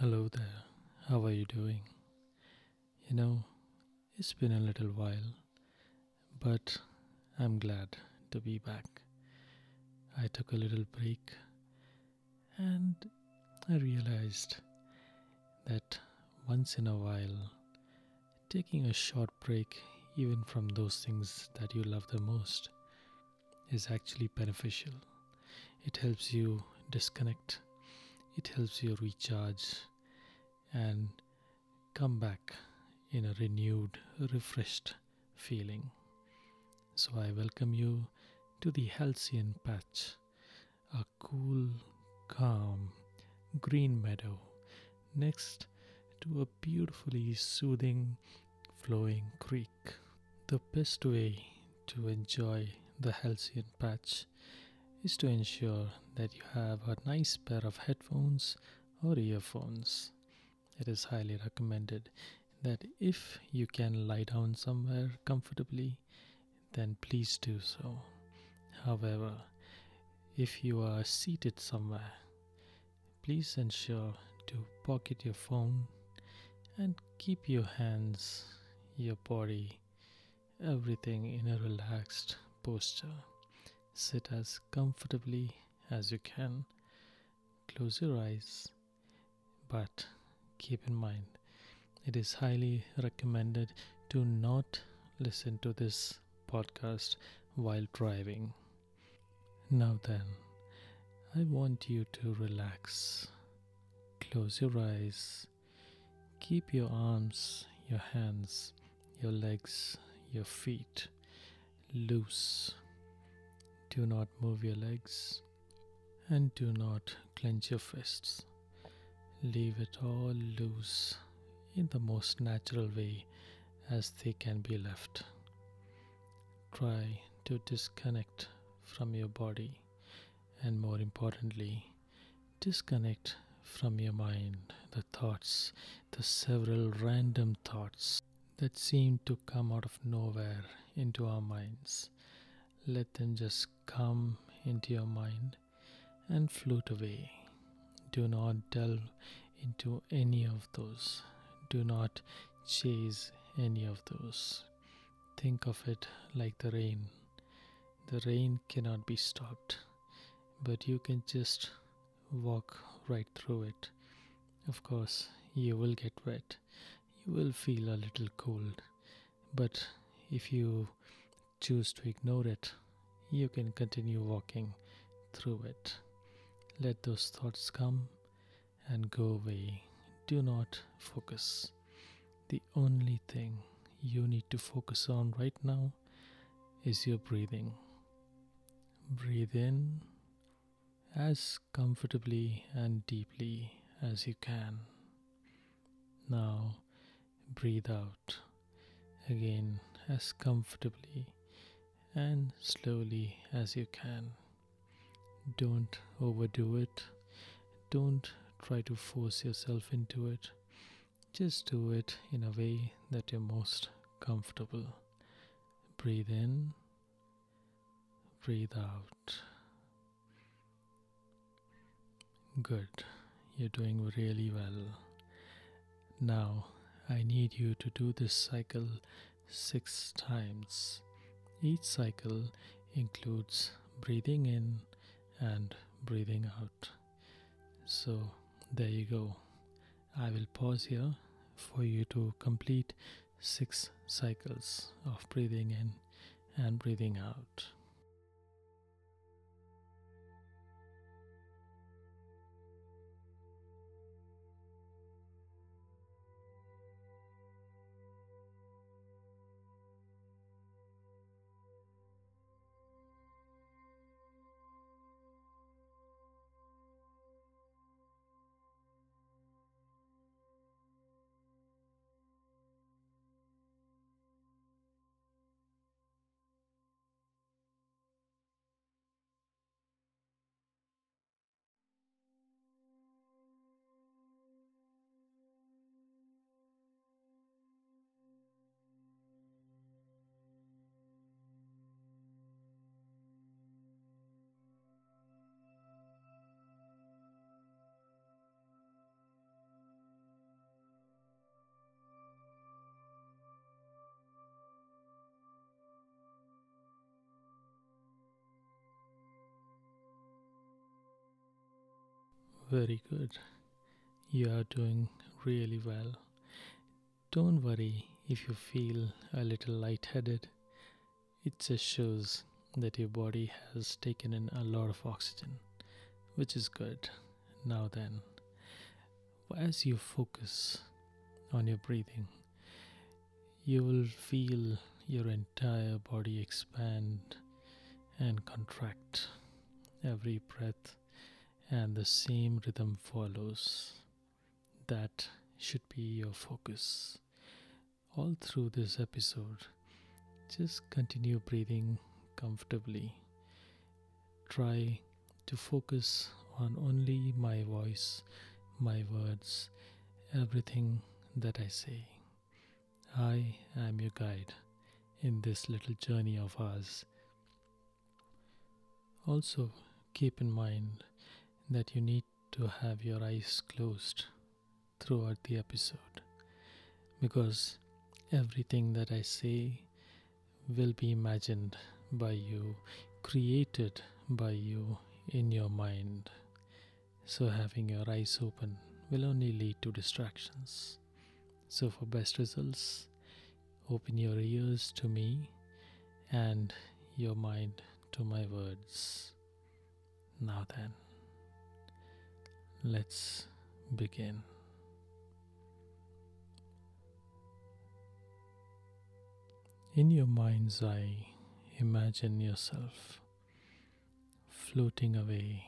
Hello there. How are you doing? You know, it's been a little while, but I'm glad to be back. I took a little break and I realized that once in a while, taking a short break, even from those things that you love the most, is actually beneficial. It helps you disconnect, it helps you recharge and come back in a renewed, refreshed feeling. So I welcome you to the Halcyon Patch, a cool, calm, green meadow next to a beautifully soothing, flowing creek. The best way to enjoy the Halcyon Patch is to ensure that you have a nice pair of headphones or earphones. It is highly recommended that if you can lie down somewhere comfortably, then please do so. However, if you are seated somewhere, please ensure to pocket your phone and keep your hands, your body, everything in a relaxed posture. Sit as comfortably as you can. Close your eyes, but keep in mind it is highly recommended to not listen to this podcast while driving. Now, then, I want you to relax. Close your eyes. Keep your arms, your hands, your legs, your feet loose. Do not move your legs and do not clench your fists. Leave it all loose in the most natural way as they can be left. Try to disconnect from your body and, more importantly, disconnect from your mind the thoughts, the several random thoughts that seem to come out of nowhere into our minds. Let them just come into your mind and float away. Do not delve into any of those. Do not chase any of those. Think of it like the rain. The rain cannot be stopped, but you can just walk right through it. Of course, you will get wet, you will feel a little cold, but if you choose to ignore it, you can continue walking through it. Let those thoughts come and go away. Do not focus. The only thing you need to focus on right now is your breathing. Breathe in as comfortably and deeply as you can. Now breathe out again as comfortably and slowly as you can. Don't overdo it. Don't try to force yourself into it. Just do it in a way that you're most comfortable. Breathe in, breathe out. Good, you're doing really well. Now, I need you to do this cycle six times. Each cycle includes breathing in and breathing out. So, there you go. I will pause here for you to complete six cycles of breathing in and breathing out. Very good. You are doing really well. Don't worry if you feel a little lightheaded. It just shows that your body has taken in a lot of oxygen, which is good. Now then, as you focus on your breathing, you will feel your entire body expand and contract every breath, and the same rhythm follows. That should be your focus. All through this episode, just continue breathing comfortably. Try to focus on only my voice, my words, everything that I say. I am your guide in this little journey of ours. Also, keep in mind that you need to have your eyes closed throughout the episode because everything that I say will be imagined by you, created by you in your mind. So, having your eyes open will only lead to distractions. So, for best results, open your ears to me and your mind to my words. Now, then, let's begin. In your mind's eye, imagine yourself floating away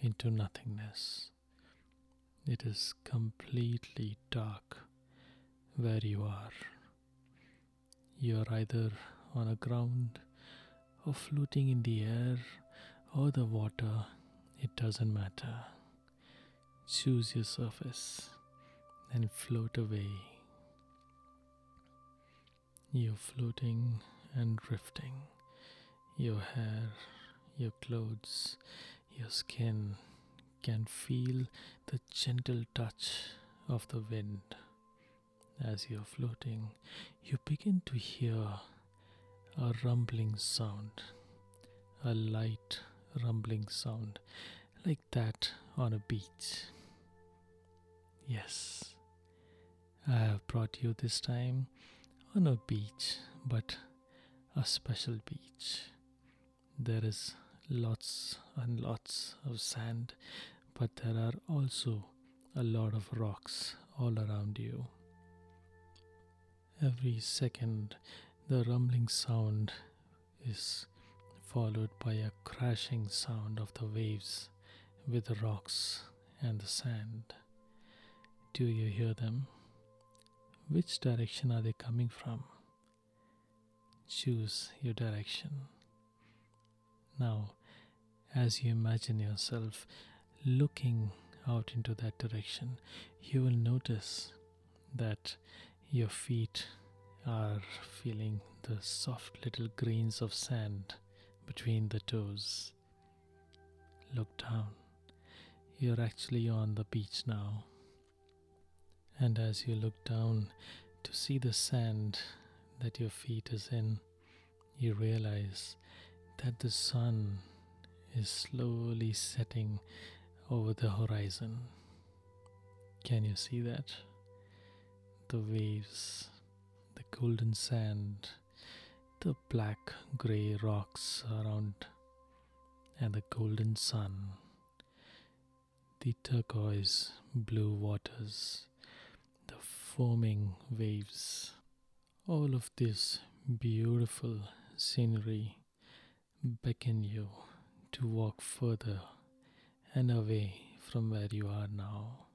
into nothingness. It is completely dark where you are. You are either on a ground or floating in the air or the water, it doesn't matter. Choose your surface and float away. You're floating and drifting. Your hair, your clothes, your skin can feel the gentle touch of the wind. As you're floating, you begin to hear a rumbling sound, a light rumbling sound, like that on a beach. Yes, I have brought you this time on a beach, but a special beach. There is lots and lots of sand, but there are also a lot of rocks all around you. Every second, the rumbling sound is followed by a crashing sound of the waves with the rocks and the sand. Do you hear them? Which direction are they coming from? Choose your direction. Now, as you imagine yourself looking out into that direction, you will notice that your feet are feeling the soft little grains of sand between the toes. Look down. You're actually on the beach now. And as you look down to see the sand that your feet is in, you realize that the sun is slowly setting over the horizon. Can you see that? The waves, the golden sand, the black grey rocks around, and the golden sun, the turquoise blue waters, the foaming waves. All of this beautiful scenery beckon you to walk further and away from where you are now.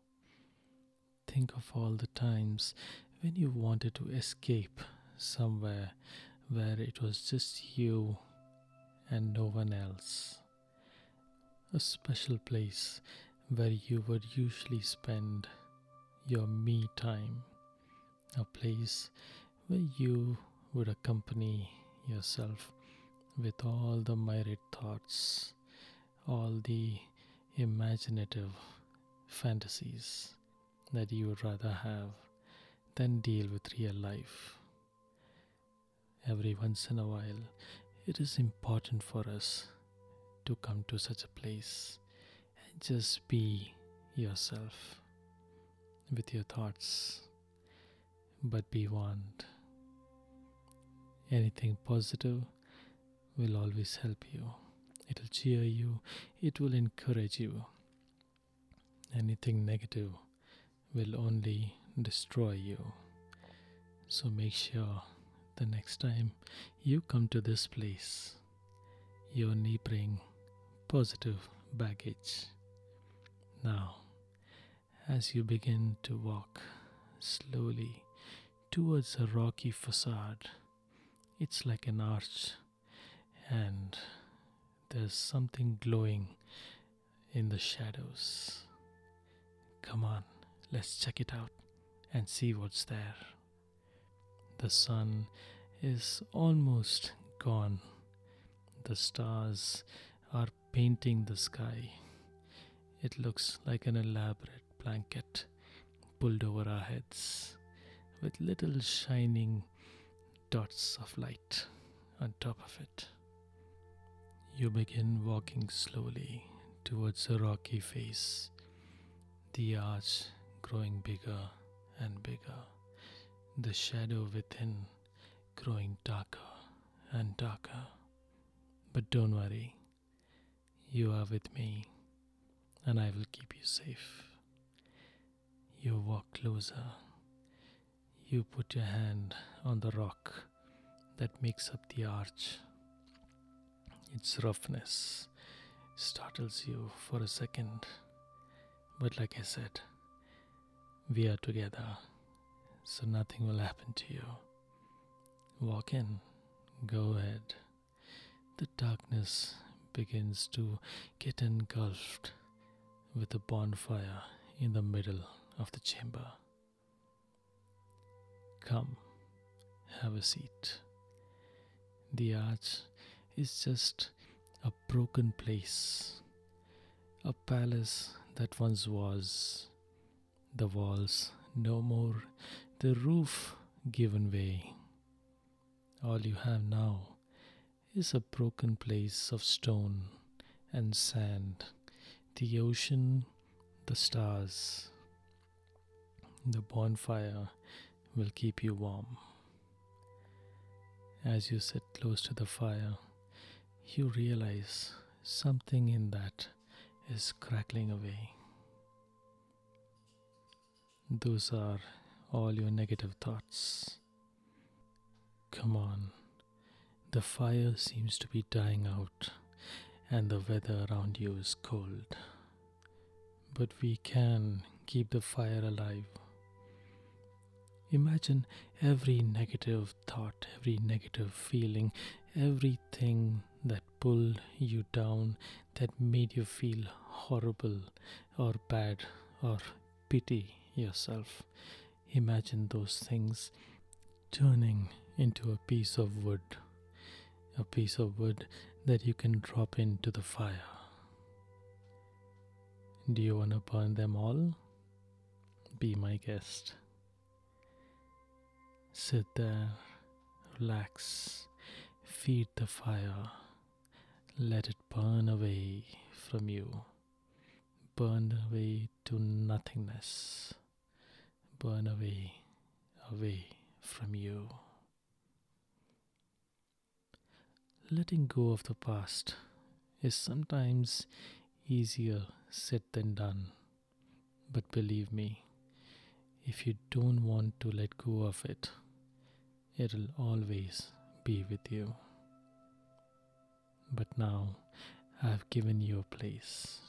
Think of all the times when you wanted to escape somewhere where it was just you and no one else. A special place where you would usually spend your me time. A place where you would accompany yourself with all the myriad thoughts, all the imaginative fantasies that you would rather have than deal with real life. Every once in a while, it is important for us to come to such a place and just be yourself with your thoughts, but be warned anything positive will always help you, it'll cheer you, it will encourage you. Anything negative will only destroy you. So make sure the next time you come to this place, you only bring positive baggage. Now, as you begin to walk slowly towards a rocky facade, it's like an arch, and there's something glowing in the shadows. Come on, let's check it out and see what's there. The sun is almost gone. The stars are painting the sky. It looks like an elaborate blanket pulled over our heads with little shining dots of light on top of it. You begin walking slowly towards a rocky face, the arch growing bigger and bigger the shadow within growing darker and darker. But don't worry, you are with me and I will keep you safe. You walk closer. You put your hand on the rock that makes up the arch. Its roughness startles you for a second, but like I said, we are together so nothing will happen to you. Walk in, go ahead. The darkness begins to get engulfed with a bonfire in the middle of the chamber. Come, have a seat. The arch is just a broken place, a palace that once was. The walls no more the roof given way. All you have now is a broken place of stone and sand, the ocean, the stars. The bonfire will keep you warm. As you sit close to the fire, you realize something in that is crackling away. Those are all your negative thoughts. Come on, the fire seems to be dying out and the weather around you is cold. But we can keep the fire alive. Imagine every negative thought, every negative feeling, everything that pulled you down, that made you feel horrible or bad or pity yourself. Imagine those things turning into a piece of wood, a piece of wood that you can drop into the fire. Do you want to burn them all? Be my guest. Sit there, relax, feed the fire, let it burn away from you, burn away to nothingness. Burn away, away from you. Letting go of the past is sometimes easier said than done. But believe me, if you don't want to let go of it, it'll always be with you. But now I've given you a place,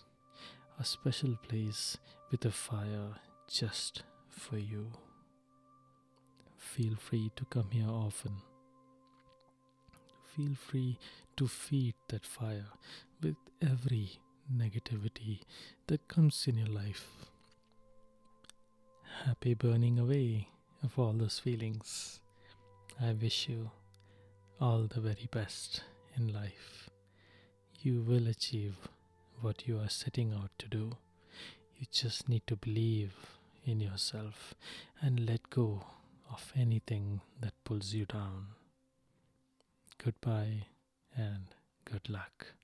a special place with a fire just for you. Feel free to come here often. Feel free to feed that fire with every negativity that comes in your life. Happy burning away of all those feelings. I wish you all the very best in life. You will achieve what you are setting out to do. You just need to believe in yourself and let go of anything that pulls you down. Goodbye and good luck.